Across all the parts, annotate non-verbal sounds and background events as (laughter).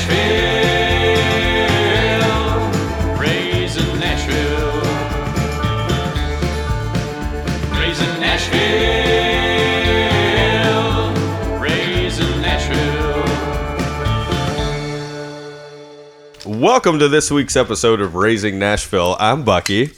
Nashville. Raising Nashville. Raising Nashville. Raising Nashville. Welcome to this week's episode of Raising Nashville. I'm Bucky.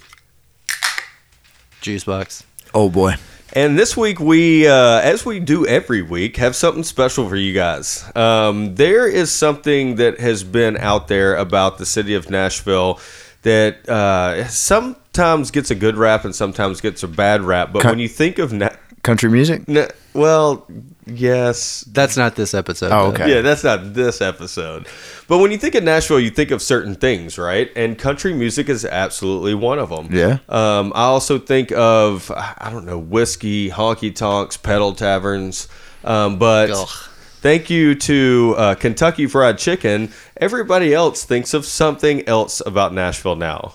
Juice box. Oh boy. And this week, we, uh, as we do every week, have something special for you guys. Um, there is something that has been out there about the city of Nashville that uh, sometimes gets a good rap and sometimes gets a bad rap. But Con- when you think of, Na- Country music? Na- well, yes, That's not this episode. Oh, though. okay. Yeah, that's not this episode. But when you think of Nashville, you think of certain things, right? And country music is absolutely one of them. Yeah. Um, I also think of I don't know whiskey, honky tonks, pedal taverns. Um, but Ugh. thank you to uh, Kentucky Fried Chicken. Everybody else thinks of something else about Nashville now.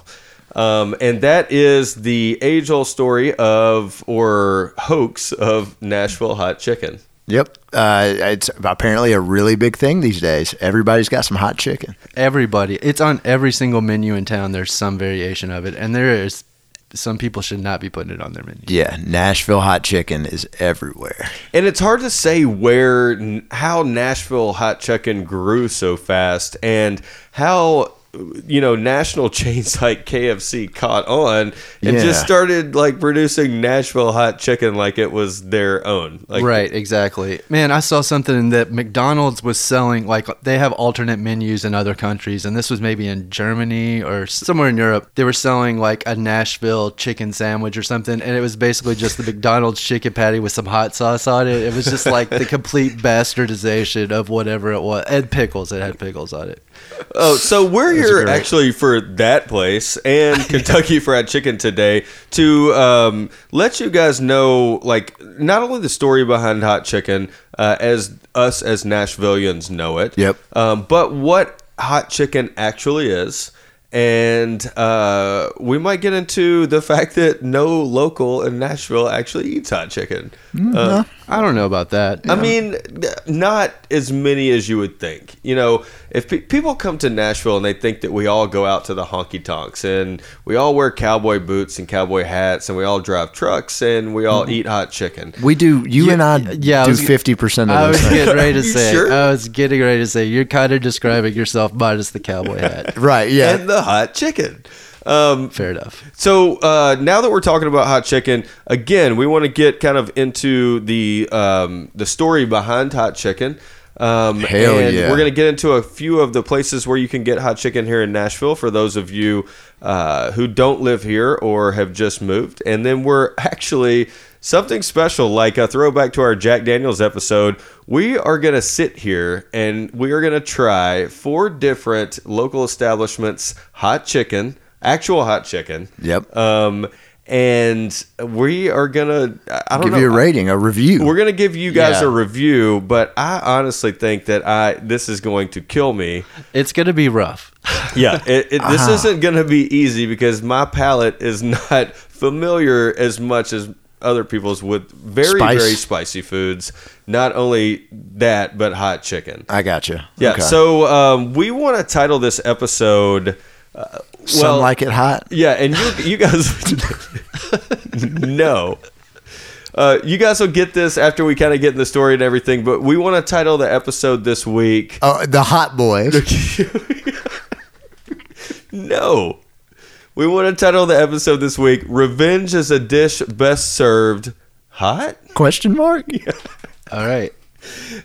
Um, and that is the age old story of or hoax of Nashville hot chicken. Yep. Uh, it's apparently a really big thing these days. Everybody's got some hot chicken. Everybody. It's on every single menu in town. There's some variation of it. And there is some people should not be putting it on their menu. Yeah, Nashville hot chicken is everywhere. And it's hard to say where, how Nashville hot chicken grew so fast and how, you know, national (laughs) chains like KFC caught on and Yeah. just started like producing Nashville hot chicken like it was their own. Like, right, exactly. Man, I saw something that McDonald's was selling. Like they have alternate menus in other countries, and this was maybe in Germany or somewhere in Europe. They were selling like a Nashville chicken sandwich or something, and it was basically just the McDonald's chicken patty with some hot sauce on it. It was just like the (laughs) complete bastardization of whatever it was, and pickles. It had pickles on it. (laughs) Oh, so we're here actually for that place and (laughs) Kentucky Fried Chicken today to um, let you guys know, like, not only the story behind hot chicken uh, as us as Nashvillians know it, Yep. um, but what hot chicken actually is. And uh, we might get into the fact that no local in Nashville actually eats hot chicken. Uh, I don't know about that. I mean, not as many as you would think. You know, if pe- people come to Nashville and they think that we all go out to the honky tonks and we all wear cowboy boots and cowboy hats and we all drive trucks and we all mm-hmm. eat hot chicken. We do. You Yeah, and I yeah, I do fifty percent of I those was things. getting ready to (laughs) say. sure? I was getting ready to say you're kind of describing yourself minus the cowboy hat. (laughs) Right. Yeah. And the hot chicken. Um, Fair enough. So uh, now that we're talking about hot chicken, again, we want to get kind of into the um, the story behind hot chicken. Um, Hell and yeah. We're going to get into a few of the places where you can get hot chicken here in Nashville for those of you uh, who don't live here or have just moved. And then we're (laughs) actually something special, like a throwback to our Jack Daniels episode. We are going to sit here and we are going to try four different local establishments hot chicken, actual hot chicken. Yep. Um, and we are gonna. I I don't Give know. you a rating, a review. We're gonna give you guys Yeah. a review, but I honestly think that I this is going to kill me. It's gonna be rough. (laughs) Yeah, it, it, Uh-huh. this isn't gonna be easy because my palate is (laughs) not familiar as much as other people's with very Spice. very spicy foods. Not only that, but hot chicken. I got you. Yeah. So um, we want to title this episode. Uh, some well, like it hot. yeah, and you you guys (laughs) no. Uh, you guys will get this after we kind of get in the story and everything, but we want to title the episode this week. Oh, the hot boys. (laughs) no. We want to title the episode this week Revenge is a dish best served hot? Question mark. (laughs) All right.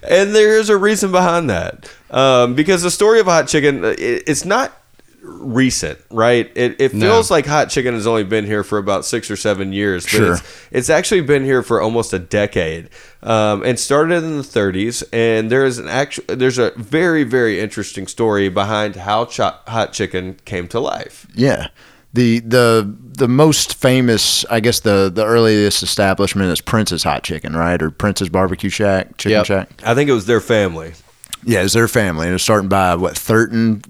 And there is a reason behind that. Um, because the story of hot chicken, uh, it, it's not recent, right? It, it No. feels like hot chicken has only been here for about six or seven years. But Sure. It's, it's actually been here for almost a decade. Um, and started in the 30s. And there is an actual, there's a very, very interesting story behind how cho- hot chicken came to life. Yeah. The the the most famous, I guess the the earliest establishment is Prince's Hot Chicken, right? Or Prince's Barbecue Shack, Chicken Yep. Shack. I think it was their family. Yeah, it's their family, and it's starting by what Thornton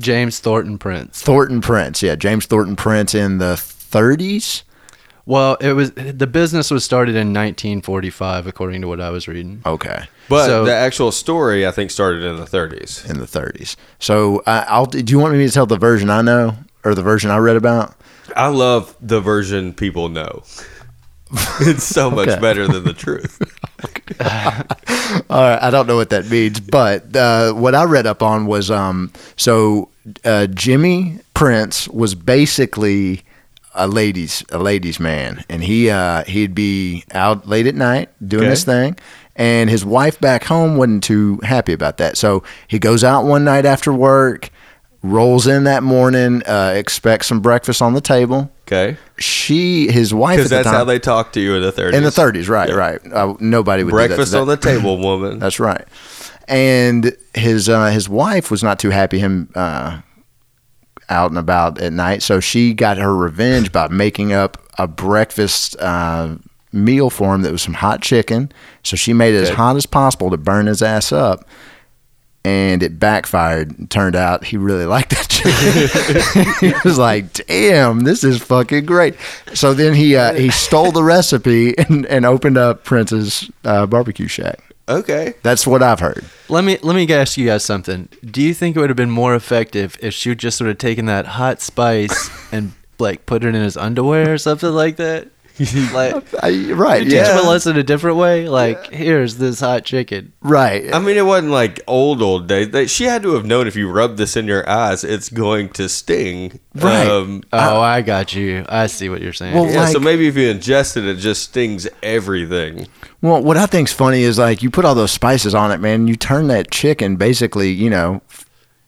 James Thornton Prince. Thornton Prince. Yeah, James Thornton Prince in the 30s. Well, it was the business was started in 1945, according to what I was reading. Okay. But So- the actual story, I think, started in the 30s. In the 30s. So uh, I'll. Do you want me to tell the version I know or the version I read about? I love the version people know. (laughs) it's so much Okay. better than the truth. (laughs) (laughs) All right, I don't know what that means, but uh, what I read up on was um, so uh, Jimmy Prince was basically a ladies a ladies man, and he uh, he'd be out late at night doing Okay. his thing, and his wife back home wasn't too happy about that. So he goes out one night after work, rolls in that morning, uh, expects some breakfast on the table. Okay. She, his wife, Because that's time, how they talk to you in the 30s. in the 30s, right, Yeah. right. Uh, nobody would Breakfast do that. on the table, woman. That's right. And his uh, his wife was not too happy him uh, out and about at night, so she got her revenge by making up a breakfast uh, meal for him that was some hot chicken. So she made it as hot as possible to burn his ass up. And it backfired. It Turned out he really liked that chicken. (laughs) he was like, "Damn, this is fucking great." So then he uh, he stole the recipe and, and opened up Prince's uh, barbecue shack. Okay. That's what I've heard. Let me let me ask you guys something. Do you think it would have been more effective if she just sort of taken that hot spice (laughs) and like put it in his underwear or something like that? (laughs) like (laughs) I, right? teach Yeah. him a lesson a different way. Like here's this hot chicken. Right. I mean, it wasn't like old, old days. They, she had to have known if you rub this in your eyes, it's going to sting. Right. Um, Oh, I got you. I see what you're saying. Well, yeah, so maybe if you ingest it, it just stings everything. well, what I think's funny is like you put all those spices on it, man. You turn that chicken basically, you know,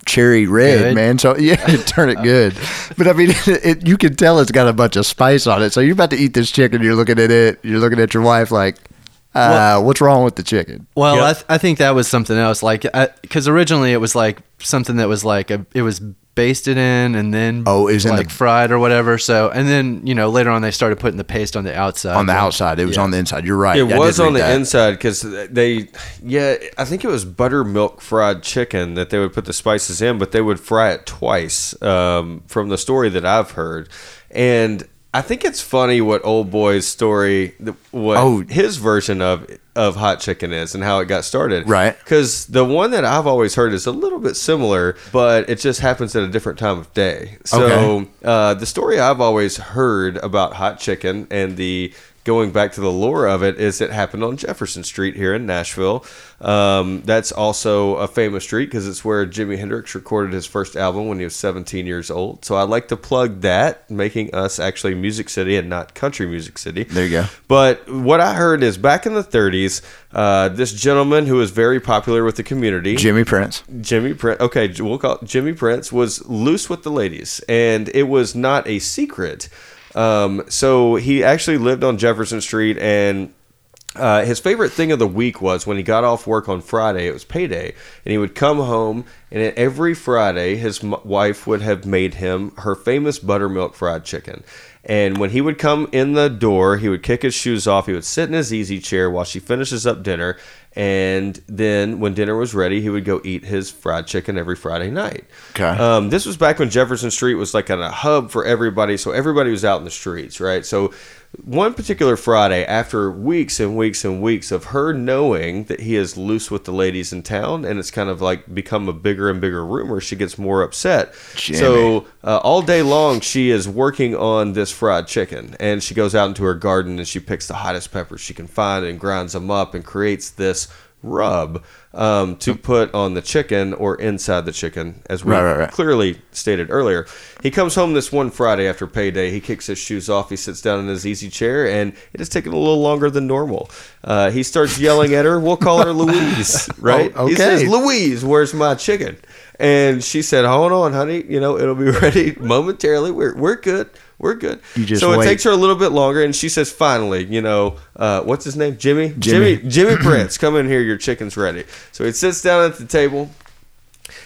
cherry red, Good. man. So yeah, (laughs) turn it good. But I mean, (laughs) it, you can tell it's got a bunch of spice on it. So you're about to eat this chicken. You're looking at it. You're looking at your wife like, uh, what's wrong with the chicken? Well, Yep. I, th- I think that was something else. Like, because originally it was like something that was like a, it was basted in and then Oh, it was in like the- fried or whatever. So, and then you know later on they started putting the paste on the outside. On the outside, it was yeah. on the inside. You're right. It I was on the that. inside because they, yeah, I think it was buttermilk fried chicken that they would put the spices in, but they would fry it twice um, from the story that I've heard. And I think it's funny what Old Boy's story, what Oh. his version of of hot chicken is and how it got started. Right. Because the one that I've always heard is a little bit similar, but it just happens at a different time of day. So Okay. uh, the story I've always heard about hot chicken and the going back to the lore of it is it happened on Jefferson Street here in Nashville. Um, that's also a famous street because it's where Jimi Hendrix recorded his first album when he was 17 years old. So I'd like to plug that, making us actually Music City and not Country Music City. There you go. But what I heard is back in the 30s, uh, this gentleman who was very popular with the community, Jimmy Prince. Jimmy Prince. Okay, we'll call it Jimmy Prince was loose with the ladies, and it was not a secret. Um, so he actually lived on Jefferson Street, and uh, his favorite thing of the week was when he got off work on Friday. It was payday, and he would come home, and every Friday his m- wife would have made him her famous buttermilk fried chicken. And when he would come in the door, he would kick his shoes off. He would sit in his easy chair while she finishes up dinner. And then when dinner was ready, he would go eat his fried chicken every Friday night. Okay. Um, this was back when Jefferson Street was like a hub for everybody. So everybody was out in the streets, right? So one particular Friday, after weeks and weeks and weeks of her knowing that he is loose with the ladies in town, and it's kind of like become a bigger and bigger rumor, she gets more upset. Jimmy. So uh, all day long, she is working on this fried chicken, and she goes out into her garden and she picks the hottest peppers she can find and grinds them up and creates this rub um, to put on the chicken or inside the chicken, as we Right, right, right. clearly stated earlier. He comes home this one Friday after payday. He kicks his shoes off. He sits down in his easy chair, and it has taken a little longer than normal. Uh, he starts yelling at her. We'll call her (laughs) Louise, right? Oh, He says. Louise, where's my chicken? And she said, Hold on, honey. You know, it'll be (laughs) ready momentarily. We're, we're good. We're good. You just so wait. it takes her a little bit longer, and she says, Finally, you know, uh, what's his name? Jimmy? Jimmy. Jimmy, Jimmy (clears throat) Prince, come in here. Your chicken's ready. So he sits down at the table.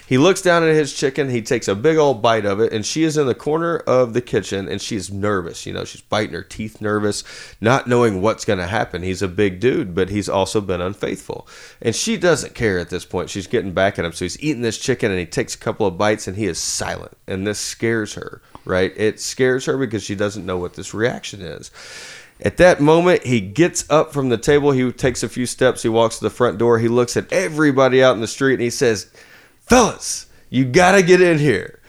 He looks down at his chicken. He takes a big old bite of it, and she is in the corner of the kitchen, and she's nervous. You know, she's biting her teeth, nervous, not knowing what's going to happen. He's a big dude, but he's also been unfaithful, and she doesn't care at this point. She's getting back at him, so he's eating this chicken, and he takes a couple of bites, and he is silent, and this scares her. Right? It scares her because she doesn't know what this reaction is. At that moment, he gets up from the table. He takes a few steps. He walks to the front door. He looks at everybody out in the street and he says, Fellas, you got to get in here.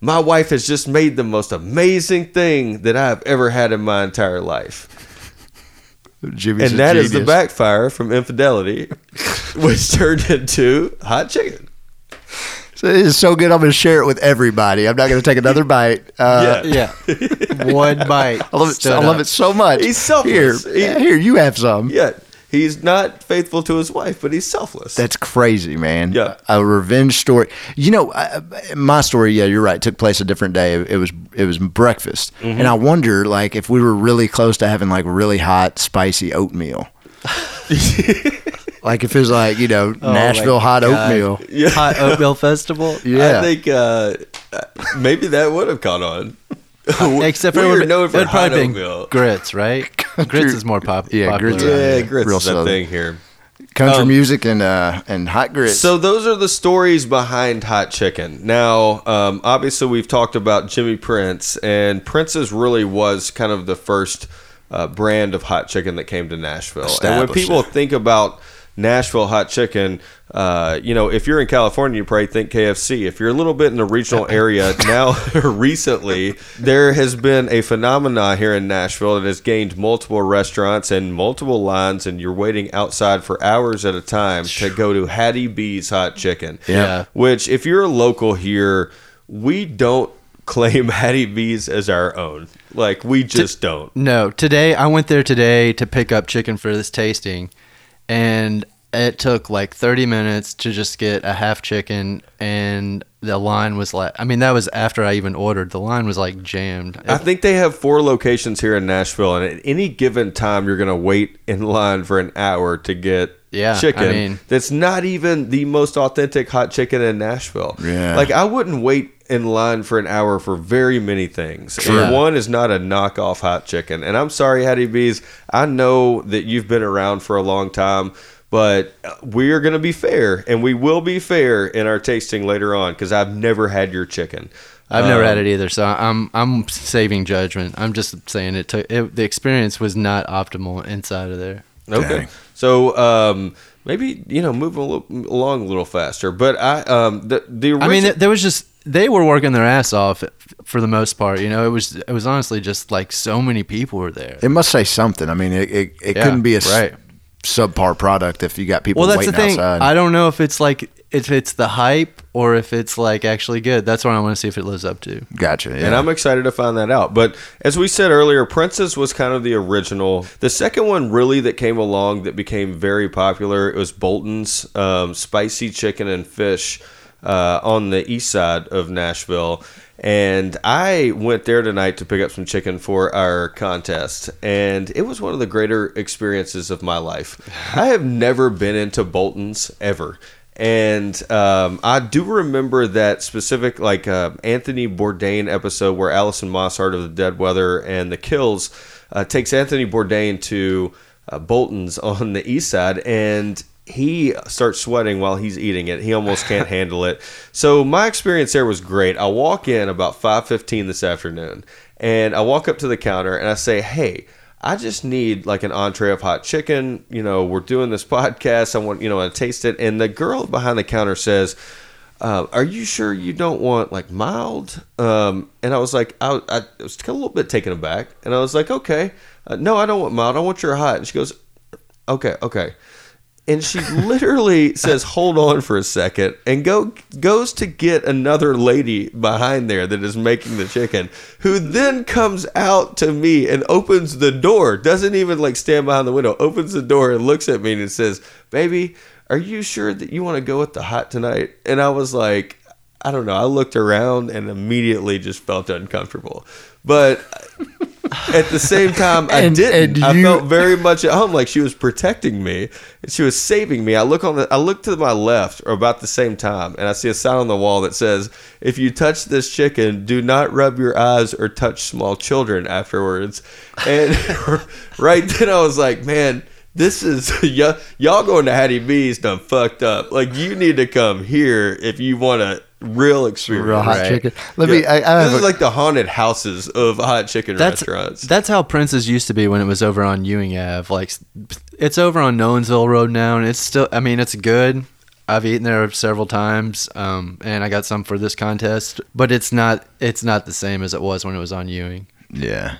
My wife has just made the most amazing thing that I've ever had in my entire life. Jimmy's And that is the backfire from infidelity, (laughs) which turned into hot chicken. So it is so good. I'm going to share it with everybody. I'm not going to take another bite. Uh, Yeah. Yeah. (laughs) One bite. I love it. I love up. it so much. He's selfless. Here, He- yeah, here, you have some. Yeah, he's not faithful to his wife, but he's selfless. That's crazy, man. Yeah. a revenge story. You know, I, my story. Yeah, you're right. Took place a different day. It was it was breakfast, Mm-hmm. and I wonder, like, if we were really close to having like really hot, spicy oatmeal. (laughs) (laughs) like if it was like you know (laughs) Oh, Nashville hot God. oatmeal. (laughs) yeah. Hot oatmeal festival. (laughs) Yeah, I think uh, uh, maybe that would have caught on. Except for we it were would, known for hot probably oatmeal. grits, right? grits is more pop- Yeah, popular. grits around Yeah, here. grits Real is a southern. thing here. country um, music and uh and hot grits. So those are the stories behind hot chicken. Now, um, obviously, we've talked about Jimmy Prince, and Prince's really was kind of the first uh, brand of hot chicken that came to Nashville. And when people think about Nashville hot chicken, uh, you know, if you're in California, you probably think KFC. If you're a little bit in the regional (laughs) area now, (laughs) recently there has been a phenomena here in Nashville that has gained multiple restaurants and multiple lines, and you're waiting outside for hours at a time to go to Hattie B's hot chicken. Yeah. Which, if you're a local here, we don't claim (laughs) Hattie B's as our own. Like we just don't. No, today I went there today to pick up chicken for this tasting, and it took like 30 minutes to just get a half chicken, and the line was like, I mean, that was after I even ordered. The line was like jammed. I think they have four locations here in Nashville, and at any given time, you're going to wait in line for an hour to get Yeah, I chicken. mean- that's not even the most authentic hot chicken in Nashville. Yeah. like I wouldn't wait in line for an hour for very many things. True. And one is not a knockoff hot chicken. And I'm sorry, Hattie B's. I know that you've been around for a long time. But we are going to be fair, and we will be fair in our tasting later on because I've never had your chicken. I've never Um, had it either, so I'm I'm saving judgment. I'm just saying it took it, the experience was not optimal inside of there. Okay. Dang. So um, maybe you know moving a little, along a little faster, but I um the the I mean, there was just they were working their ass off for the most part. You know, it was it was honestly just like so many people were there. it must say something. I mean, it it, it Yeah, couldn't be a right. Subpar product if you got people Well, that's the thing. outside. I don't know if it's like if it's the hype or if it's like actually good. That's what I want to see if it lives up to. gotcha. Yeah. and I'm excited to find that out. But as we said earlier, Prince's was kind of the original. The second one really that came along that became very popular it was Bolton's um, spicy chicken and fish uh, on the east side of Nashville. And I went there tonight to pick up some chicken for our contest, and it was one of the greater experiences of my life. I have never been into Bolton's ever. And um, I do remember that specific, like uh, Anthony Bourdain episode where Alison Mosshart of the Dead Weather and the Kills uh, takes Anthony Bourdain to uh, Bolton's (laughs) on the east side, and he starts sweating while he's eating it. He almost can't (laughs) handle it. So my experience there was great. I walk in about 5:15 this afternoon, and I walk up to the counter and I say, "Hey." I just need like an entree of hot chicken. You know, we're doing this (laughs) podcast. I want, you know, to taste it. And the girl behind the counter says, uh, "Are you sure you don't want like mild?" Um, and I was like, I, I was a little bit taken aback, and I was like, "Okay, uh, no, I don't want mild. I want your hot." And she goes, "Okay, okay." And she literally says, "Hold on for a second, and go goes to get another lady behind there that is making the chicken, who then comes out to me and opens the door. Doesn't even like stand behind the window. Opens the door and looks at me and says, "Baby, are you sure that you want to go with the hot tonight?" And I was like, I don't know. I looked around and immediately just felt uncomfortable, but at the same time, I And- didn't. and I felt very much at home, like she was protecting me. and She was saving me. I look on the. I look to my left, or about the same time, and I see a sign on the wall that says, "If you touch this chicken, do not rub your eyes or touch small children afterwards." And (laughs) right then, I was like, "Man." This is (laughs) y- y'all going to Hattie B's done fucked up. Like you need to come here if you want to real experience. Real hot Right. chicken. Let me. I, I this is a, like the haunted houses of hot chicken That's restaurants. that's how Prince's used to be when it was over on Ewing Ave. Like it's over on Nolensville Road now, and it's still. I mean, it's good. I've eaten there several times, um, and I got some for this contest. But it's not. It's not the same as it was when it was on Ewing. yeah.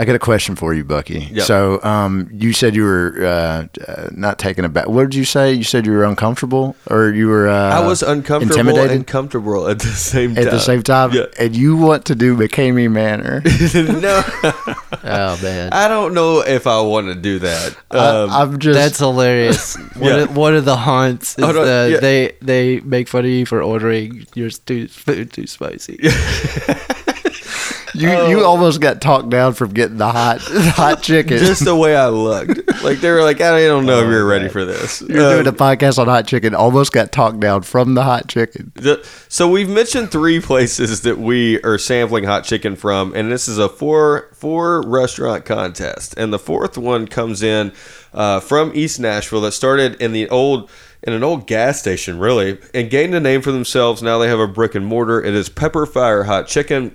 I got a question for you, Bucky. Yep. So, um, you said you were uh, uh, not taking aback. What did you say? You said you were uncomfortable, or you were? Uh, I was uncomfortable intimidated and comfortable at the same time. at the same time, Yeah. and you want to do McKamey Manor. (laughs) no, (laughs) Oh man, I don't know if I want to do that. Um, I, I'm just. that's hilarious. (laughs) What, Yeah. are, what are the haunts? Is Hold on, the, yeah. They they make fun of you for ordering your food too spicy. You Oh. you almost got talked down from getting the hot (laughs) the hot chicken. just the way I looked. Like they were like, I don't know if you're ready for this. You're Um, doing a podcast on hot chicken. Almost got talked down from the hot chicken. The, so we've mentioned three places that we are sampling hot chicken from, and this is a four four restaurant contest. And the fourth one comes in uh, from East Nashville that started in the old in an old gas station, really, and gained a name for themselves. Now they have a brick and mortar. It is Pepper Fire Hot Chicken.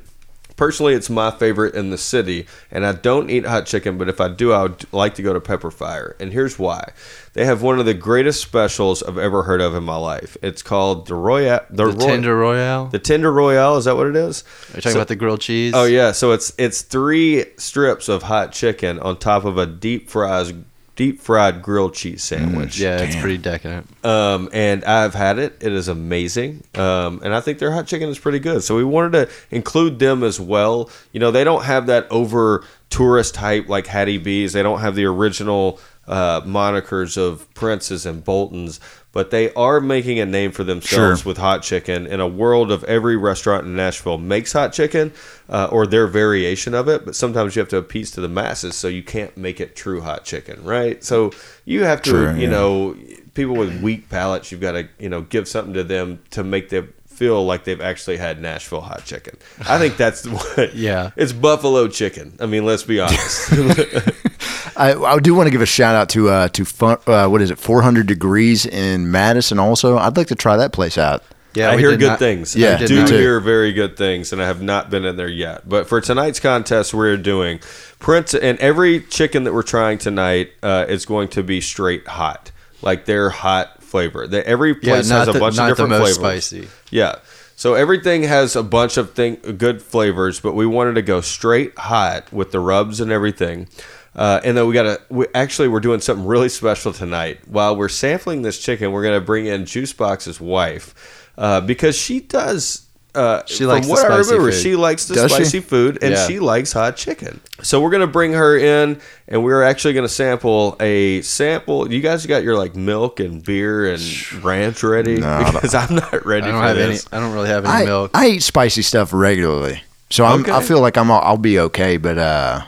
Personally, it's my favorite in the city, and I don't eat hot chicken, but if I do, I would like to go to Pepper Fire. And here's why: they have one of the greatest specials I've ever heard of in my life. It's called the Royale, the, The Roy- tender royale. the Tender Royale. Is that what it is? Are you talking So- about the grilled cheese? Oh yeah, so it's it's three strips of hot chicken on top of a deep fries deep fried grilled cheese sandwich. Yeah, it's pretty decadent. Um, and I've had it. It is amazing. Um, and I think their hot chicken is pretty good. So we wanted to include them as well. You know, they don't have that over tourist hype like Hattie B's. They don't have the original uh, monikers of Prince's and Bolton's, but they are making a name for themselves Sure. with hot chicken in a world of every restaurant in Nashville makes hot chicken uh, or their variation of it. But sometimes you have to appease to the masses, so you can't make it true hot chicken, right? So you have to, True, you yeah. know, people with weak palates, you've got to, you know, give something to them to make them feel like they've actually had Nashville hot chicken. I think that's (laughs) what. Yeah. It's buffalo chicken. I mean, let's be honest. (laughs) I, I do want to give a shout out to uh, to fun, uh, what is it, 400 degrees in Madison. Also, I'd like to try that place out. Yeah, I hear good not- things. Yeah, I did do not- hear very good things, and I have not been in there yet. But for tonight's contest, we're doing Prince, and every chicken that we're trying tonight uh, is going to be straight hot, like they're hot flavor. That every place not has a the, bunch of different the most flavors. spicy. Yeah. So everything has a bunch of thing, good flavors, but we wanted to go straight hot with the rubs and everything. Uh, and then we got to, we, actually, we're doing something really special tonight. While we're sampling this chicken, we're going to bring in Juicebox's wife uh, because she does. Uh, She from likes the what I spicy remember, food. she likes the Does she? spicy food and Yeah. she likes hot chicken. So we're gonna bring her in, and we're actually gonna sample a sample. You guys got your like milk and beer and ranch ready No, (laughs) because I'm not ready I don't for have any. this. I don't really have any I, milk. I eat spicy stuff regularly, so I'm, I feel like I'm all, I'll be okay. But uh,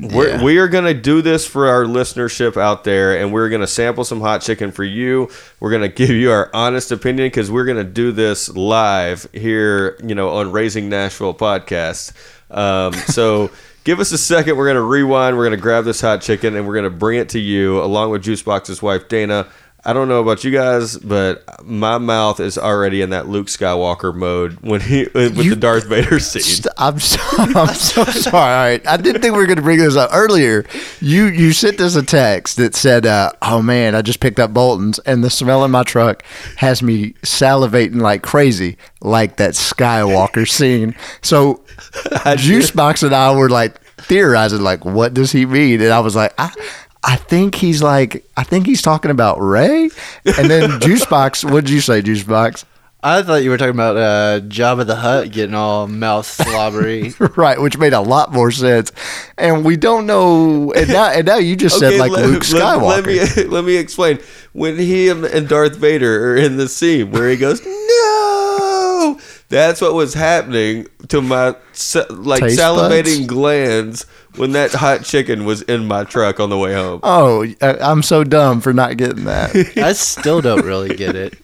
We're, yeah. we are going to do this for our listenership out there, and we're going to sample some hot chicken for you. We're going (laughs) to give you our honest opinion because we're going to do this live here, you know, on Raising Nashville podcast. Um, so (laughs) give us a second. We're going to rewind. We're going to grab this hot chicken, and we're going to bring it to you along with Juicebox's wife, Dana. I don't know about you guys, but my mouth is already in that Luke Skywalker mode when he with You- the Darth Vader (laughs) scene. St- I'm so, (laughs) I'm so sorry. All right, I didn't think we were going to bring this up earlier. You you sent us a text that said, uh, "Oh man, I just picked up Bolton's, and the smell in my truck has me salivating like crazy, like that Skywalker (laughs) scene." So, Juicebox and I were like theorizing, like, what does he mean? And I was like, I. I think he's like, I think he's talking about Rey. And then (laughs) Juicebox, what did you say, Juicebox? I thought you were talking about uh, Jabba the Hutt getting all mouth slobbery. (laughs) right, which made a lot more sense. And we don't know. And now, and now you just said like let, Luke Skywalker. Let, me (laughs) let me explain. When he and, and Darth Vader are in the scene where he goes, "No," that's what was happening to my like Taste salivating buds? glands when that hot chicken was in my truck on the way home. oh, I- I'm so dumb for not getting that. (laughs) I still don't really get it.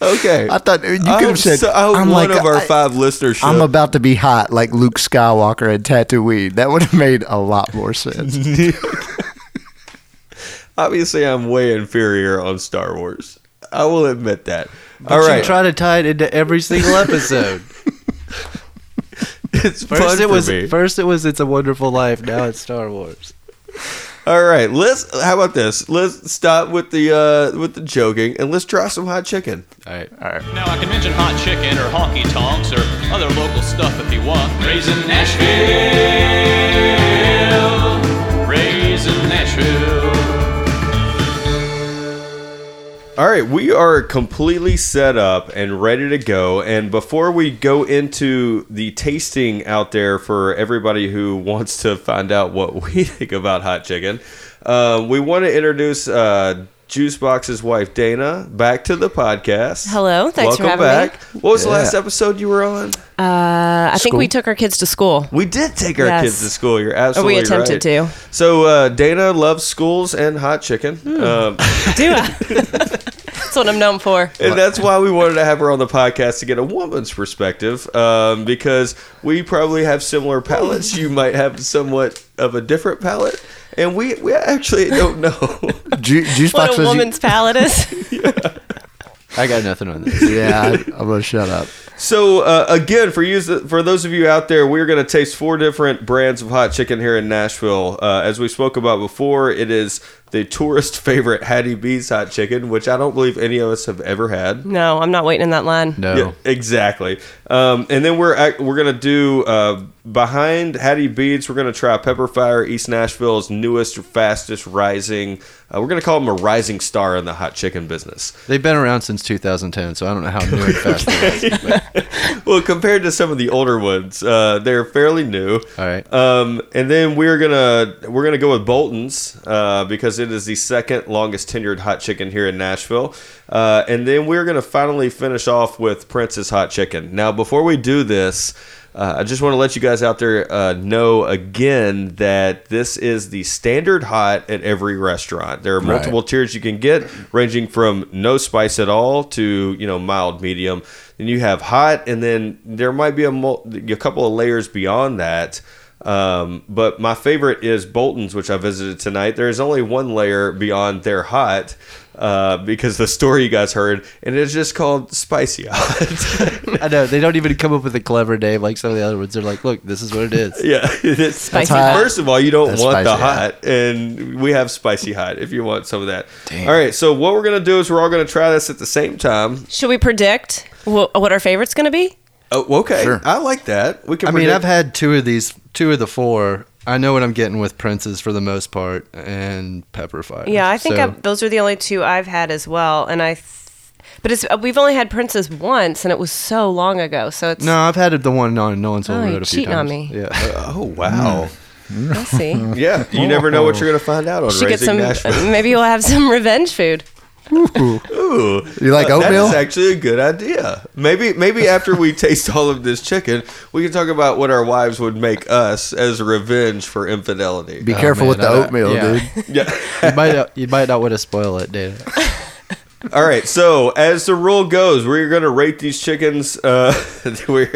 Okay, I thought you could I hope have said. so- I hope I'm one like, of our I- five listeners. I'm about to be hot like Luke Skywalker and Tatooine. That would have made a lot more sense. (laughs) Obviously, I'm way inferior on Star Wars. I will admit that. All You right, try to tie it into every single episode. (laughs) it's fun First it for was me. first it was It's a Wonderful Life. Now it's Star Wars. All right, let's. How about this? Let's stop with the uh, with the joking and let's try some hot chicken. All right. All right. Now I can mention hot chicken or honky tonks or other local stuff if you want. Raising Nashville. Raising Nashville. All right, we are completely set up and ready to go. And before we go into the tasting out there for everybody who (laughs) wants to find out what we (laughs) think about hot chicken, uh, we want to introduce uh, Juicebox's wife Dana back to the podcast. Hello, thanks for Welcome having me. back. What was the last episode you were on? Uh, I think we took our kids to school. We did take our Yes. kids to school. You're Or absolutely we attempted right. to. So uh, Dana loves schools and hot chicken. Hmm. Um, Do I? (laughs) (laughs) That's what I'm known for. And that's why we wanted to have her on the podcast to get a woman's perspective, um, because we probably have similar palates. You might have somewhat of a different palate, and we we actually don't know. (laughs) Ju- Juice What box a says you- woman's palate is. (laughs) I got nothing on this. yeah, I, I'm gonna shut up. so uh, again, for you, for those of you out there, we're going to taste four different brands of hot chicken here in Nashville. Uh, as we spoke about before, it is the tourist favorite Hattie B's hot chicken, which I don't believe any of us have ever had. No, I'm not waiting in that line. No. Yeah, exactly. Um, and then we're act- we're gonna do uh, behind Hattie B's. We're gonna try Pepper Fire, East Nashville's newest, fastest rising. Uh, we're gonna call them a rising star in the hot chicken business. They've been around since 2010, so I don't know how new and (laughs) fast they are. (laughs) Well, compared to some of the older ones, uh, they're fairly new. All right. Um, and then we're gonna we're gonna go with Bolton's uh, because it is the second longest tenured hot chicken here in Nashville. Uh, and then we're gonna finally finish off with Prince's hot chicken. Now, before we do this. Uh, I just want to let you guys out there uh, know again that this is the standard hot at every restaurant. There are Right. multiple tiers you can get, ranging from no spice at all to you know mild, medium. Then you have hot, and then there might be a, mul- a couple of layers beyond that. Um, but my favorite is Bolton's, which I visited tonight. There is only one layer beyond their hot uh, because the story you guys heard, and it's just called spicy hot. (laughs) I know they don't even come up with a clever name like some of the other ones. They're like, "Look, this is what it is." (laughs) yeah, it's Spicy hot. First of all, you don't That's want the spicy hot, and we have spicy hot if you want some of that. Damn. All right, so what we're gonna do is we're all gonna try this at the same time. Should we predict wh- what our favorite's going to be? Oh, okay, Sure. I like that. We can. I mean, I've had two of these, two of the four. I know what I'm getting with Prince's for the most part, and Pepper Fire. Yeah, I think So- I've, those are the only two I've had as well. And I, th- but it's uh, we've only had Prince's once, and it was so long ago. So it's No, I've had the one on No One's Oh, Old Road a few cheating on me. Yeah. Uh, oh wow, Let's see. (laughs) yeah. You never know what you're gonna find out on Should get Raising some. Nashville. Maybe you'll have some (laughs) revenge food. Ooh, You like uh, That oatmeal? is actually a good idea. Maybe, maybe after we taste all of this chicken, we can talk about what our wives would make us as revenge for infidelity. Be Oh, careful man, with the I- oatmeal, yeah. dude. (laughs) yeah. you might not, you might not want to spoil it, dude. (laughs) All right. So as the rule goes, we're gonna rate these chickens. Uh, (laughs) we're,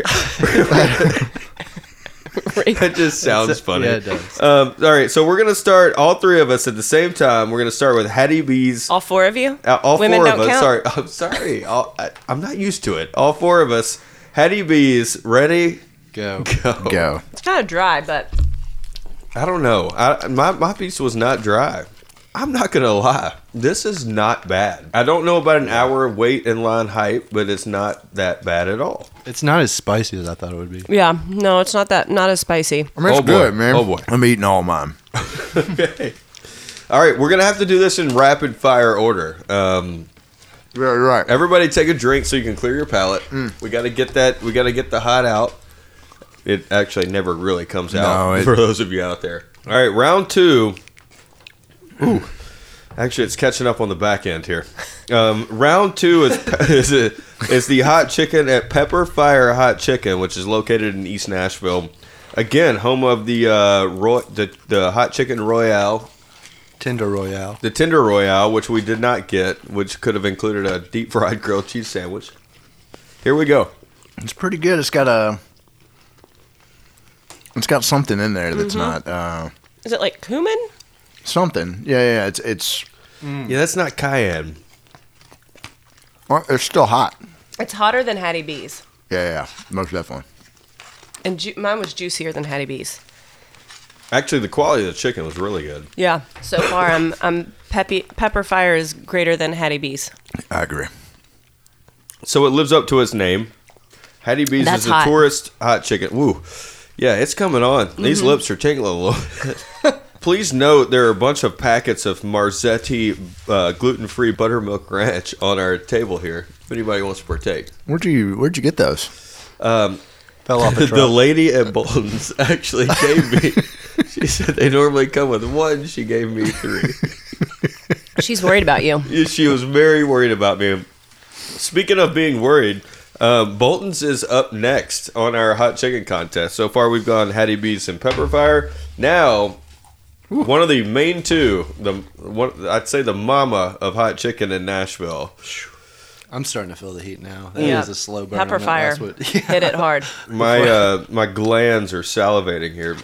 that just sounds funny. Yeah, it does. Um, all right. So we're gonna start all three of us at the same time. We're gonna start with Hattie B's. All four of you. Uh, all Women four don't of us. count. Sorry, (laughs) I'm sorry. All, I, I'm not used to it. All four of us. Hattie B's ready. Go. (laughs) Go. Go. It's kind of dry, but I don't know. I, my my piece was not dry. I'm not gonna lie. This is not bad. I don't know about an hour of wait in line hype, but it's not that bad at all. It's not as spicy as I thought it would be. yeah, no, it's not that not as spicy. I mean, it's Oh, boy. good, man. Oh, boy. I'm eating all mine. (laughs) Okay. All right, we're gonna have to do this in rapid fire order. Um, Right, right. everybody, take a drink so you can clear your palate. We got to get that. We got to get the hot out. It actually never really comes out No, it- for those of you out there. All right, round two. Ooh, actually, it's catching up on the back end here. Um, round two is (laughs) is, it, is the hot chicken at Pepper Fire Hot Chicken, which is located in East Nashville. Again, home of the uh, Roy, the the hot chicken royale, Tender Royale. the tender royale, which we did not get, which could have included a deep fried grilled cheese sandwich. Here we go. It's pretty good. It's got a. It's got something in there that's Mm-hmm. not uh, Is it like cumin? Something. Yeah, yeah. yeah. It's it's Yeah, that's not cayenne. Well, it's still hot. It's hotter than Hattie B's, Yeah, yeah, most definitely. and ju- mine was juicier than Hattie B's. Actually, the quality of the chicken was really good. Yeah. So far, I'm I'm peppy. Pepper Fire is greater than Hattie B's. I agree. So it lives up to its name. Hattie B's That's is a hot. tourist hot chicken. Woo. Yeah, it's coming on. These Mm-hmm. lips are tingling a little bit. (laughs) Please note there are a bunch of packets of Marzetti uh, gluten-free buttermilk ranch on our table here. If anybody wants to partake. Where'd you Where'd you get those? Fell off (laughs) the truck. lady at Bolton's (laughs) actually gave me. (laughs) she said they normally come with one. She gave me three. She's worried about you. She was very worried about me. Speaking of being worried, um, Bolton's is up next on our hot chicken contest. So far, we've gone Hattie B's and Pepper Fire. Now, one of the main two, the one I'd say the mama of hot chicken in Nashville. I'm starting to feel the heat now. That is Yeah. a slow burn. Pepper Fire last. (laughs) Yeah. hit it hard. My uh, my glands are salivating here.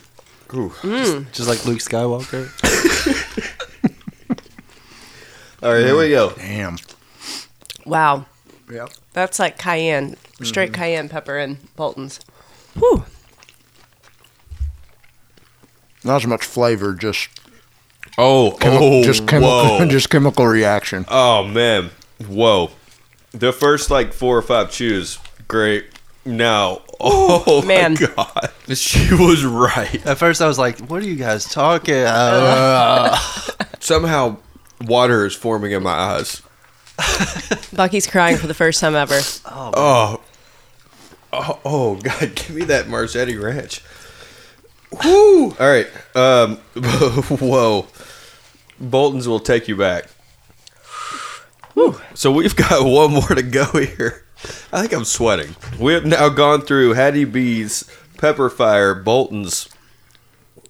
Ooh. Just like Luke Skywalker. (laughs) All right, here we go. Damn. Wow. Yep. That's like cayenne, straight cayenne pepper and Bolton's. Whew. Not as much flavor, just Oh, chemi- oh, just chemical, (laughs) just chemical reaction. Oh man, whoa! The first like four or five chews, great. Now, (laughs) oh man. my god, she was right. At first, I was like, "What are you guys talking?" (laughs) Uh, Somehow, water is forming in my eyes. Bucky's crying for the first time ever. Oh, oh, oh god, give me that Marzetti Ranch. Woo! All right, um, (laughs) whoa, Bolton's will take you back. So we've got (laughs) one more to go here. I think I'm sweating. We have now gone through Hattie B's, Pepper Fire, Bolton's,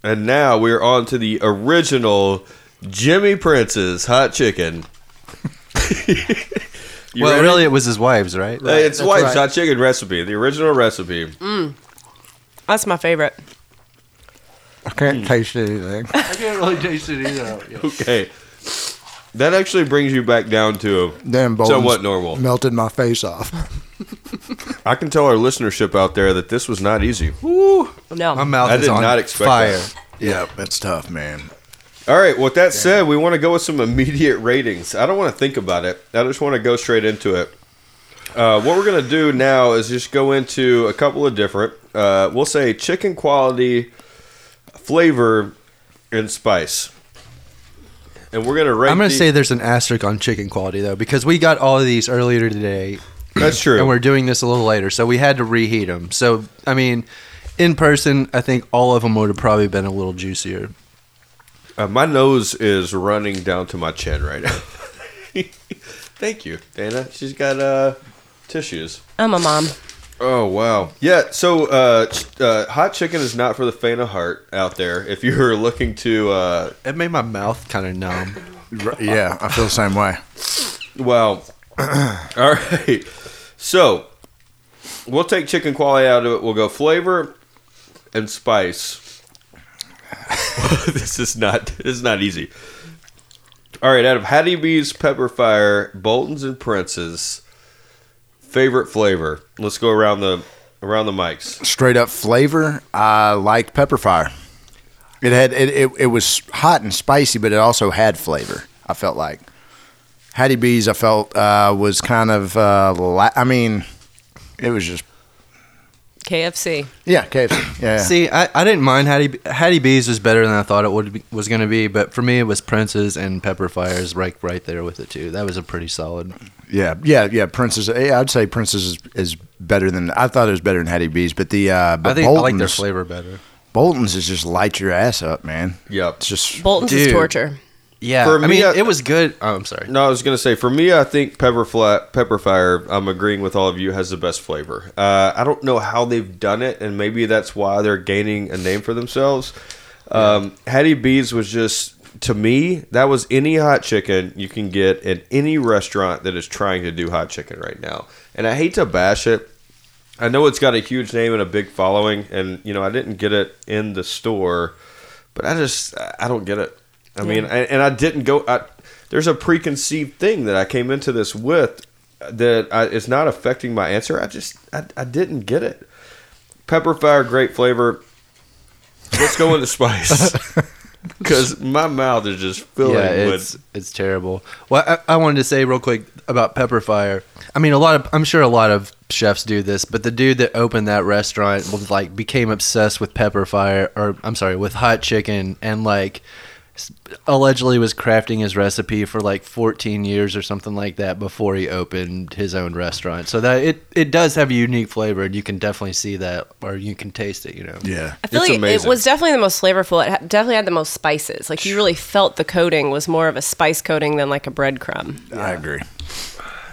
and now we're on to the original Jimmy Prince's hot chicken. (laughs) Well, ready? really, it was his wife's, right? Hey, it's that's wife's right. hot chicken recipe, the original recipe. That's my favorite. I can't taste anything. (laughs) I can't really taste it either. (laughs) Okay. That actually brings you back down to Damn, Bolton's somewhat normal. melted my face off. (laughs) I can tell our listenership out there that this was not easy. No. My mouth I is did on not expect fire. that. yeah, that's tough, man. All right, with that said, we want to go with some immediate ratings. I don't want to think about it. I just want to go straight into it. Uh, what we're going to do now is just go into a couple of different, uh, we'll say chicken quality, flavor, and spice. And we're going to rate I'm going to the- say there's an asterisk on chicken quality though, because we got all of these earlier today, that's true. and we're doing this a little later, so we had to reheat them. So, I mean, in person, I think all of them would have probably been a little juicier. Uh, my nose is running down to my chin right now. (laughs) Thank you, Dana. She's got uh, tissues. I'm a mom. Oh wow, yeah. So uh, ch- uh, hot chicken is not for the faint of heart out there. If you're looking to, uh, It made my mouth kind of numb. Yeah, I feel the same way. well, (clears throat) all right. So we'll take chicken quality out of it. We'll go flavor and spice. (laughs) this is not. This is not easy. All right, out of Hattie B's, Pepper Fire, Bolton's, and Prince's, favorite flavor. Let's go around the around the mics. Straight up flavor, I liked pepper fire. It had it, it, it was hot and spicy, but it also had flavor. I felt like Hattie B's. I felt uh, was kind of. Uh, la- I mean, it was just KFC. yeah, KFC. Yeah, See, I, I didn't mind Hattie Hattie B's was better than I thought it would be, was going to be, but for me it was Prince's and Pepper Fire's right right there with it too. That was a pretty solid. yeah, yeah, yeah. Prince's. Yeah, I'd say Prince's is, is better than I thought it was better than Hattie B's, but the uh, but I think I like their Bolton's- flavor better. Bolton's is just light your ass up, man. Yep. It's just Bolton's is torture. Yeah, For I me, mean I- it was good. Oh, I'm sorry. No, I was gonna say for me, I think Pepper Flat, Pepper Fire. I'm agreeing with all of you has the best flavor. Uh, I don't know how they've done it, and maybe that's why they're gaining a name for themselves. Um, Hattie B's was just to me that was any hot chicken you can get at any restaurant that is trying to do hot chicken right now. And I hate to bash it. I know it's got a huge name and a big following, and you know I didn't get it in the store, but I just I don't get it. I mean, and, and I didn't go. I, there's a preconceived thing that I came into this with. that I, it's not affecting my answer. I just I, I didn't get it. Pepper fire, great flavor. Let's go into spice (laughs) because my mouth is just filling yeah, it's it's terrible. Well, I, I wanted to say real quick about Pepper Fire. I mean, a lot of I'm sure a lot of chefs do this, but the dude that opened that restaurant was like became obsessed with Pepper Fire, or I'm sorry, with hot chicken, and like allegedly was crafting his recipe for like 14 years or something like that before he opened his own restaurant. So that it it does have a unique flavor, and you can definitely see that, or you can taste it. You know. Yeah. I feel It's like amazing. it was definitely the most flavorful. It definitely had the most spices. Like you really felt the coating was more of a spice coating than like a breadcrumb. I agree.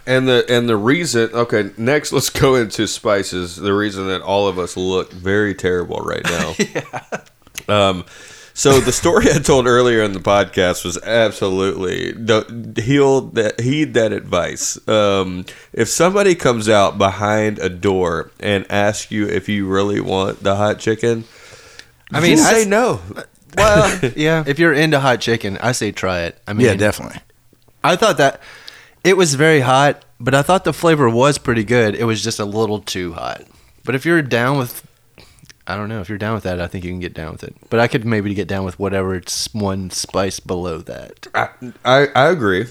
And the and the reason okay, next let's go into spices. The reason that all of us look very terrible right now. (laughs) yeah. Um so the story I told earlier in the podcast was absolutely heal that heed that advice. Um, if somebody comes out behind a door and asks you if you really want the hot chicken, I mean, just I- say no. Well, (laughs) yeah. If you're into hot chicken, I say try it. I mean, Yeah, definitely. I thought that it was very hot, but I thought the flavor was pretty good. It was just a little too hot. But if you're down with, I don't know, if you're down with that, I think you can get down with it. But I could maybe get down with whatever it's one spice below that. I, I I agree.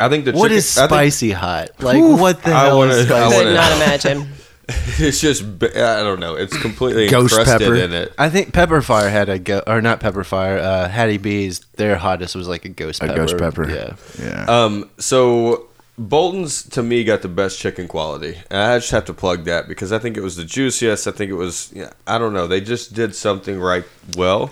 I think the What chicken, is I think- spicy hot? Like what the I hell wanna- is I spicy? Could not imagine. (laughs) it's just b- I don't know. It's completely Ghost encrusted pepper. in it. I think Pepper Fire had a go, or not Pepper Fire. Uh, Hattie B's their hottest was like a ghost A pepper. ghost pepper. Yeah. Yeah. Um, so Bolton's to me got the best chicken quality. And I just have to plug that because I think it was the juiciest. I think it was. Yeah, I don't know. They just did something right well.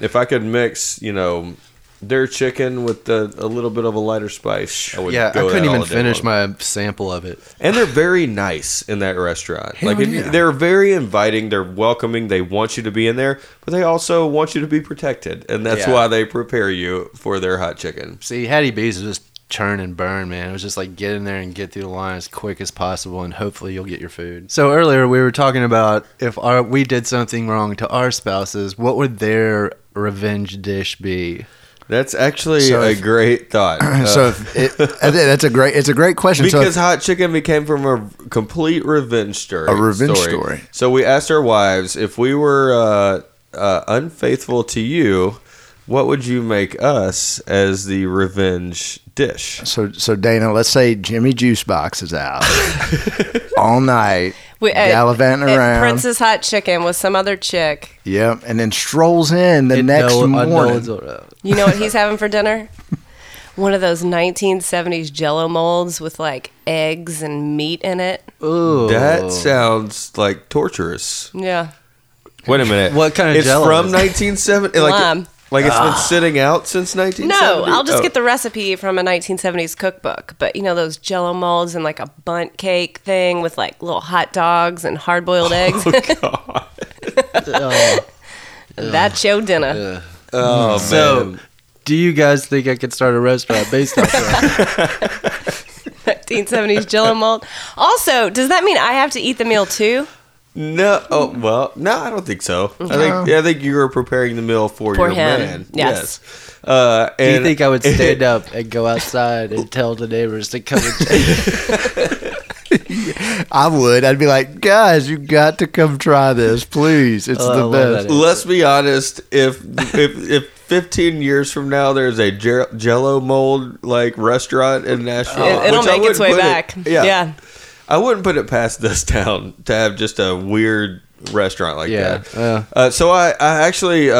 If I could mix, you know, their chicken with the, a little bit of a lighter spice, I would. Yeah, I couldn't even finish long. my sample of it. And they're very nice in that restaurant. Hell like you, they're very inviting, they're welcoming, they want you to be in there, but they also want you to be protected, and that's Yeah. why they prepare you for their hot chicken. See, Hattie B's is just churn and burn, man. It was just like get in there and get through the line as quick as possible, and hopefully you'll get your food. So earlier we were talking about if our we did something wrong to our spouses, what would their revenge dish be? That's actually So a if- great thought. Uh, (clears throat) so if it, that's a great. It's a great question. so because if- hot chicken became from a complete revenge story. A revenge story. So we asked our wives if we were uh, uh, unfaithful to you, what would you make us as the revenge dish? So, so Dana, let's say Jimmy Juice Box is out (laughs) all night, We, uh, gallivanting at around. Prince's Hot Chicken with some other chick. Yep, and then strolls in the It- next no, I know morning. it's all- You know what he's (laughs) having for dinner? One of those 1970s Jello molds with like eggs and meat in it. Ooh. That sounds like torturous. Yeah. Wait a minute. What kind of it's Jell-O from 1970? Like, Lime. Like it's been ah. sitting out since 1970? No, I'll just Oh. get the oh. recipe from a 1970s cookbook. But you know those Jello molds and like a Bundt cake thing with like little hot dogs and hard boiled oh, eggs. (laughs) Oh, That's your dinner. Oh, mm. So, man. do you guys think I could start a restaurant based off that? (laughs) 1970s Jello mold. Also, does that mean I have to eat the meal too? No, oh well, no, I don't think so. I think I think you were preparing the meal for, For your him, man. yes. Uh, Do you think I would (laughs) stand up and go outside and tell the neighbors to come and take (laughs) (laughs) I would. I'd be like, guys, you got to come try this, please. It's Oh, the best. Let's be honest. If if if 15 years from now there's a Jello mold like restaurant in Nashville, It, will make its way put it- back. yeah, yeah. I wouldn't put it past this town to have just a weird restaurant like Yeah, that. uh. Uh, so I, I actually uh,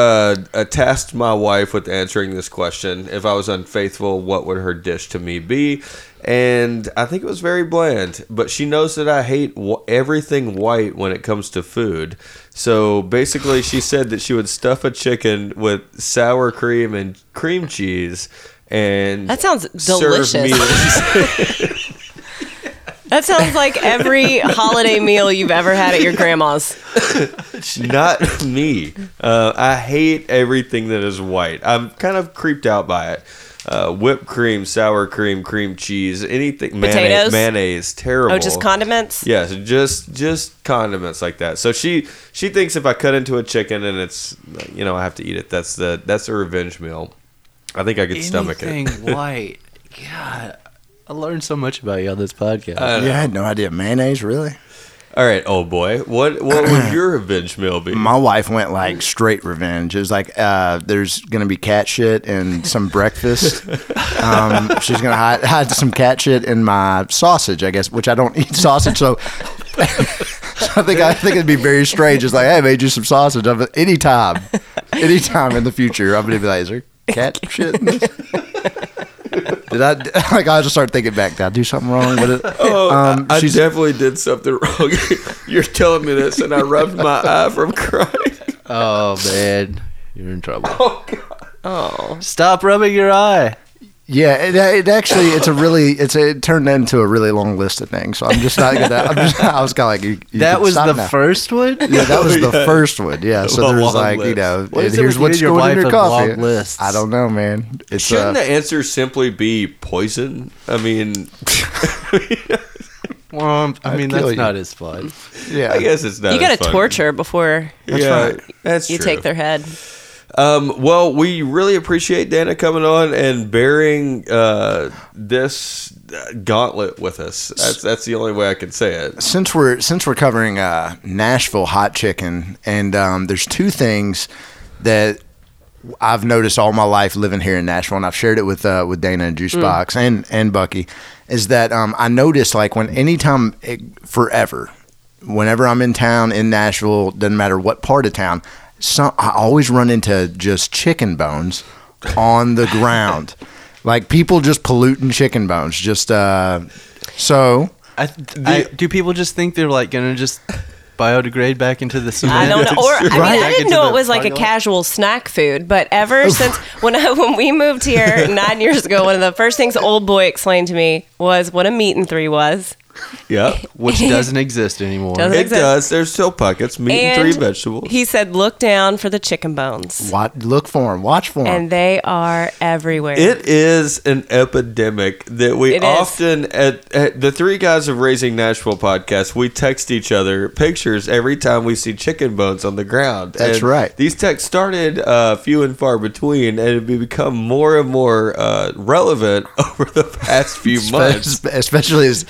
uh, tasked my wife with answering this question. If I was unfaithful, what would her dish to me be? And I think it was very bland. But she knows that I hate w- everything white when it comes to food. So basically, she said that she would stuff a chicken with sour cream and cream cheese. And That sounds serve delicious. (laughs) me- That sounds like every holiday meal you've ever had at your grandma's. (laughs) Not me. Uh, I hate everything that is white. I'm kind of creeped out by it. Uh, whipped cream, sour cream, cream cheese, anything. Mayonnaise, Potatoes? mayonnaise, terrible. Oh, just condiments? Yes, just just condiments like that. So she she thinks if I cut into a chicken and it's you know I have to eat it. That's the that's a revenge meal. I think I could stomach it. anything (laughs) white. God, I learned so much about you on this podcast. I. Yeah, I had no idea. Mayonnaise, really? All right, old boy. What what would (clears throat) your revenge meal be? My wife went like straight revenge. It was like, uh, there's gonna be cat shit and some (laughs) breakfast. Um, she's gonna hide, hide some cat shit in my sausage, I guess, which I don't eat sausage, so. (laughs) so I think I think it'd be very strange. It's like, hey, I made you some sausage. I'm, anytime, anytime in the future, I'm gonna be like, is there cat shit? (laughs) Did I (laughs) like? I just start thinking back. Did I do something wrong with it? (laughs) Oh, Um, I, I definitely did something (laughs) wrong. You're telling me this, and I rubbed my eye from crying. oh man, you're in trouble. Oh god. Oh. Stop rubbing your eye. Yeah, it, it actually it's a really it's a, it turned into a really long list of things. So I'm just not gonna. I'm just, I was kind of like you, you that was the now. first one. Yeah, that was the Yeah. (laughs) first one. Yeah, so A there was long like you know, What is and here's what's you and your going in your and coffee. long lists? I don't know, man. It's Shouldn't uh, the answer simply be poison? I mean, (laughs) Well, um, I mean that's you. not as fun. yeah. I guess it's not. You got to torture before yeah, that's you true. take their head. Um, well, we really appreciate Dana coming on and bearing uh, this uh, gauntlet with us. That's that's the only way I can say it. since we're since we're covering uh, Nashville hot chicken, and um, there's two things that I've noticed all my life living here in Nashville, and I've shared it with uh, with Dana and Juicebox and and Bucky, is that um, I noticed like when anytime it, forever, whenever I'm in town in Nashville, doesn't matter what part of town, some I always run into just chicken bones on the ground, (laughs) like people just polluting chicken bones, just uh, so. I, I, do people just think they're like gonna just biodegrade back into the cement? I don't know. Or I mean, Right. I didn't know it was like a parking lot? casual snack food, but ever (laughs) since when I, when we moved here nine years ago, one of the first things old boy explained to me was what a meat and three was. (laughs) Yeah, which (laughs) doesn't exist anymore. Doesn't it exist. does. There's still pockets, meat and, And three vegetables. He said, "Look down for the chicken bones, What, look for them, watch for them. and they are everywhere." It is an epidemic that we It is. often at, at the three guys of Raising Nashville podcast. We text each other pictures every time we see chicken bones on the ground. That's And right. These texts started uh, few and far between, and have become more and more uh, relevant (laughs) over the past few months. Especially as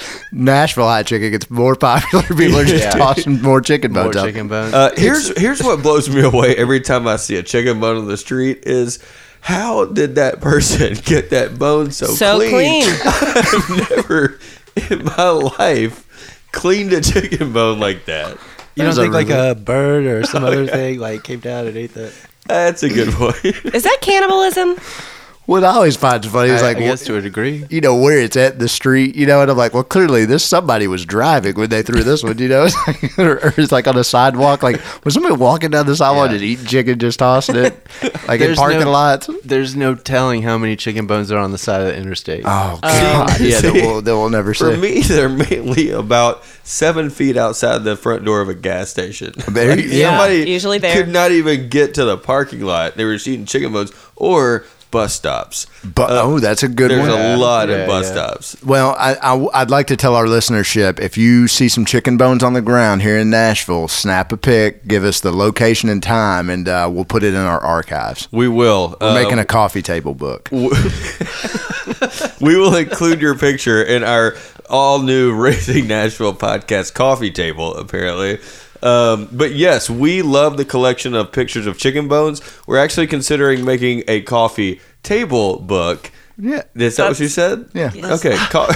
Nashville hot chicken gets more popular, (laughs) people are just Yeah. tossing more chicken More bones up. chicken bones. Uh, here's here's what blows me away every time I see a chicken bone on the street is. How did that person (laughs) get that bone so, So clean. (laughs) I've never in my life cleaned a chicken bone like that. you don't There's a think like really- a bird or some other thing like came down and ate that? That's a good point. is that cannibalism? What I always find funny is I, like, I guess to a degree. you know, where it's at in the street, you know, and I'm like, well, clearly this somebody was driving when they threw this one, you know, (laughs) it's like, or, or it's like on a sidewalk, like was somebody walking down the sidewalk Yeah. and eating chicken, just tossing it, like in There's parking no- lots. There's no telling how many chicken bones are on the side of the interstate. Oh um, God, (laughs) yeah, see, they will, they will never say For say. me, they're mainly about seven feet outside the front door of a gas station. There- Like, yeah. somebody Usually there. could not even get to the parking lot. They were just eating chicken bones or bus stops. But oh, that's a good There's one. There's a lot Yeah, of bus yeah. stops. Well, I, I, would like to tell our listenership if you see some chicken bones on the ground here in Nashville, snap a pic, give us the location and time, and uh, we'll put it in our archives. We will. We're Uh, making a coffee table book. (laughs) we will include your picture in our all new (laughs) Raising Nashville podcast coffee table, apparently. Um, but yes, we love the collection of pictures of chicken bones. We're actually considering making a coffee table book. Yeah. Is that what you said? Yeah. Okay. (laughs) Co-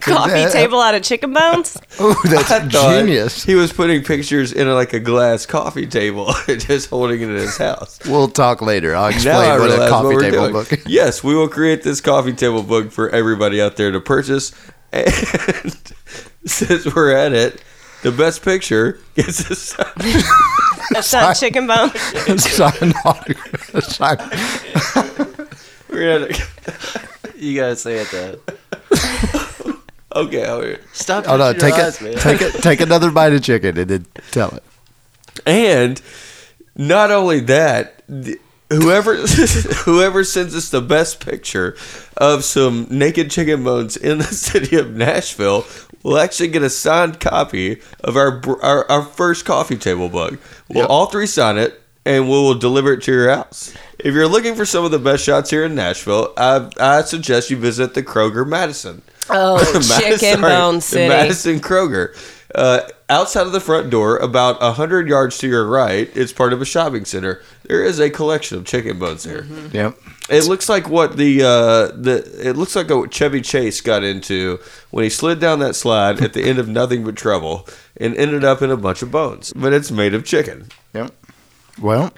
Coffee table out of chicken bones? (laughs) Oh, that's I genius. He was putting pictures in a, like a glass coffee table, (laughs) just holding it in his house. We'll talk later. I'll explain what a coffee what table doing. book. Yes, we will create this coffee table book for everybody out there to purchase. And since we're at it, the best picture gets (laughs) a sign. That's not chicken bone. (laughs) sign autograph. (laughs) Sign. We're gonna, You gotta say it that. okay, I'll- Stop. Oh no! touching Take your it. man. Take it. Take another bite of chicken and then tell it. and not only that, the- whoever whoever sends us the best picture of some naked chicken bones in the city of Nashville will actually get a signed copy of our our, our first coffee table book. We'll Yep. all three sign it, and we will deliver it to your house. If you're looking for some of the best shots here in Nashville, I, I suggest you visit the Kroger Madison. Oh, (laughs) Madison- Chicken Bone City. Madison Kroger. Uh, outside of the front door, about 100 yards to your right, it's part of a shopping center. There is a collection of chicken bones here. Mm-hmm. Yep. It looks like what the uh, the it looks like what Chevy Chase got into when he slid down that slide at the end of Nothing But Trouble and ended up in a bunch of bones. But it's made of chicken. Yep. Well,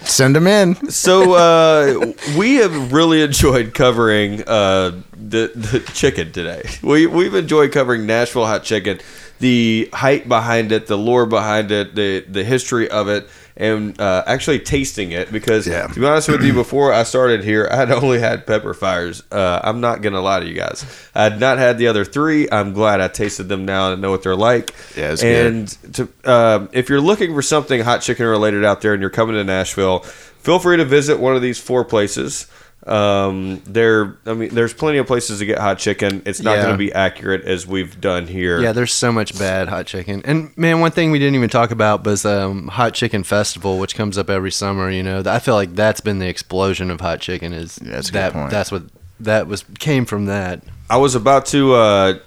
send them in. So uh, we have really enjoyed covering uh, the the chicken today. We we've enjoyed covering Nashville hot chicken, the hype behind it, the lore behind it, the the history of it, and uh, actually tasting it. Because Yeah. to be honest with you, before I started here, I had only had pepper fires. Uh, I'm not gonna lie to you guys. I had not had the other three. I'm glad I tasted them now and know what they're like. Yeah, it's good. and to um, if you're looking for something hot chicken related out there and you're coming to Nashville, feel free to visit one of these four places. Um, there, I mean, there's plenty of places to get hot chicken. It's not Yeah. going to be accurate as we've done here. Yeah, there's so much bad hot chicken. And man, one thing we didn't even talk about was um, Hot Chicken Festival, which comes up every summer. You know, I feel like that's been the explosion of hot chicken. Is Yeah, that's a good that point. that's what that was came from that. I was about to uh,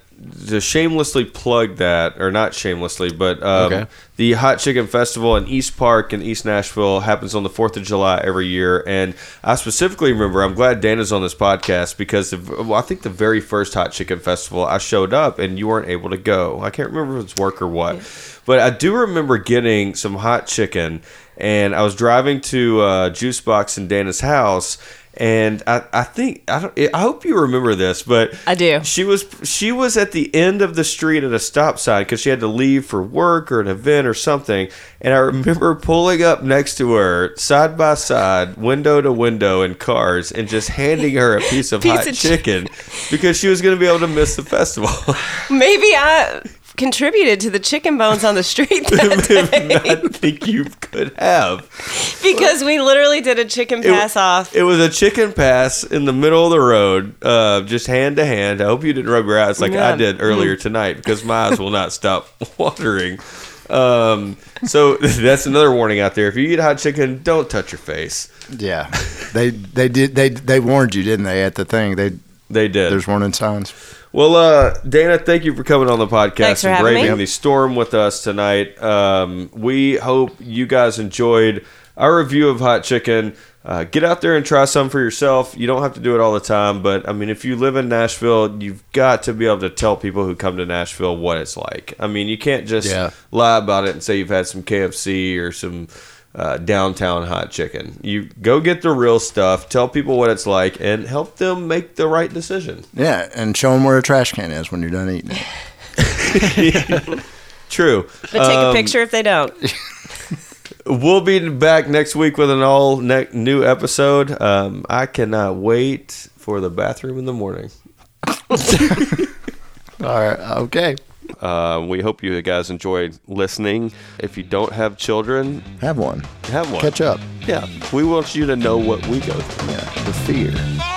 to shamelessly plug that, or not shamelessly, but um, Okay. the Hot Chicken Festival in East Park in East Nashville happens on the Fourth of July every year, and I specifically remember. I'm glad Dana's on this podcast because the, well, I think the very first Hot Chicken Festival I showed up and you weren't able to go. I can't remember if it's work or what, but I do remember getting some hot chicken, and I was driving to uh, Juice Box in Dana's house. And I, I think I don't. I hope you remember this, but I do. she was she was at the end of the street at a stop sign because she had to leave for work or an event or something. And I remember pulling up next to her, side by side, window to window in cars, and just handing her a piece of (laughs) Piece hot of chi- chicken because she was going to be able to miss the festival. Maybe I contributed to the chicken bones on the street (laughs) that day I think you could have. because we literally did a chicken It- pass off. It was a chicken pass in the middle of the road, uh, just hand to hand. I hope you didn't rub your eyes like I did earlier tonight because my eyes will not stop (laughs) watering. Um, so (laughs) that's another warning out there. If you eat hot chicken, don't touch your face. Yeah. They they did they they warned you, didn't they? At the thing, they They did. there's warning signs. Well, uh, Dana, thank you for coming on the podcast Thanks for and having braving me. the storm with us tonight. Um, we hope you guys enjoyed our review of hot chicken. Uh, get out there and try some for yourself. You don't have to do it all the time, but I mean, if you live in Nashville, you've got to be able to tell people who come to Nashville what it's like. I mean, you can't just Yeah. lie about it and say you've had some KFC or some uh, downtown hot chicken. You go get the real stuff, tell people what it's like, and help them make the right decision. Yeah, and show them where a trash can is when you're done eating it. (laughs) True. But take a Um, picture if they don't. (laughs) We'll be back next week with an all ne- new episode. Um, I cannot wait for the bathroom in the morning. (laughs) All right. Okay. Uh, we hope you guys enjoyed listening. If you don't have children, Have one. have one. Catch up. Yeah, we want you to know what we go through. Yeah. The fear.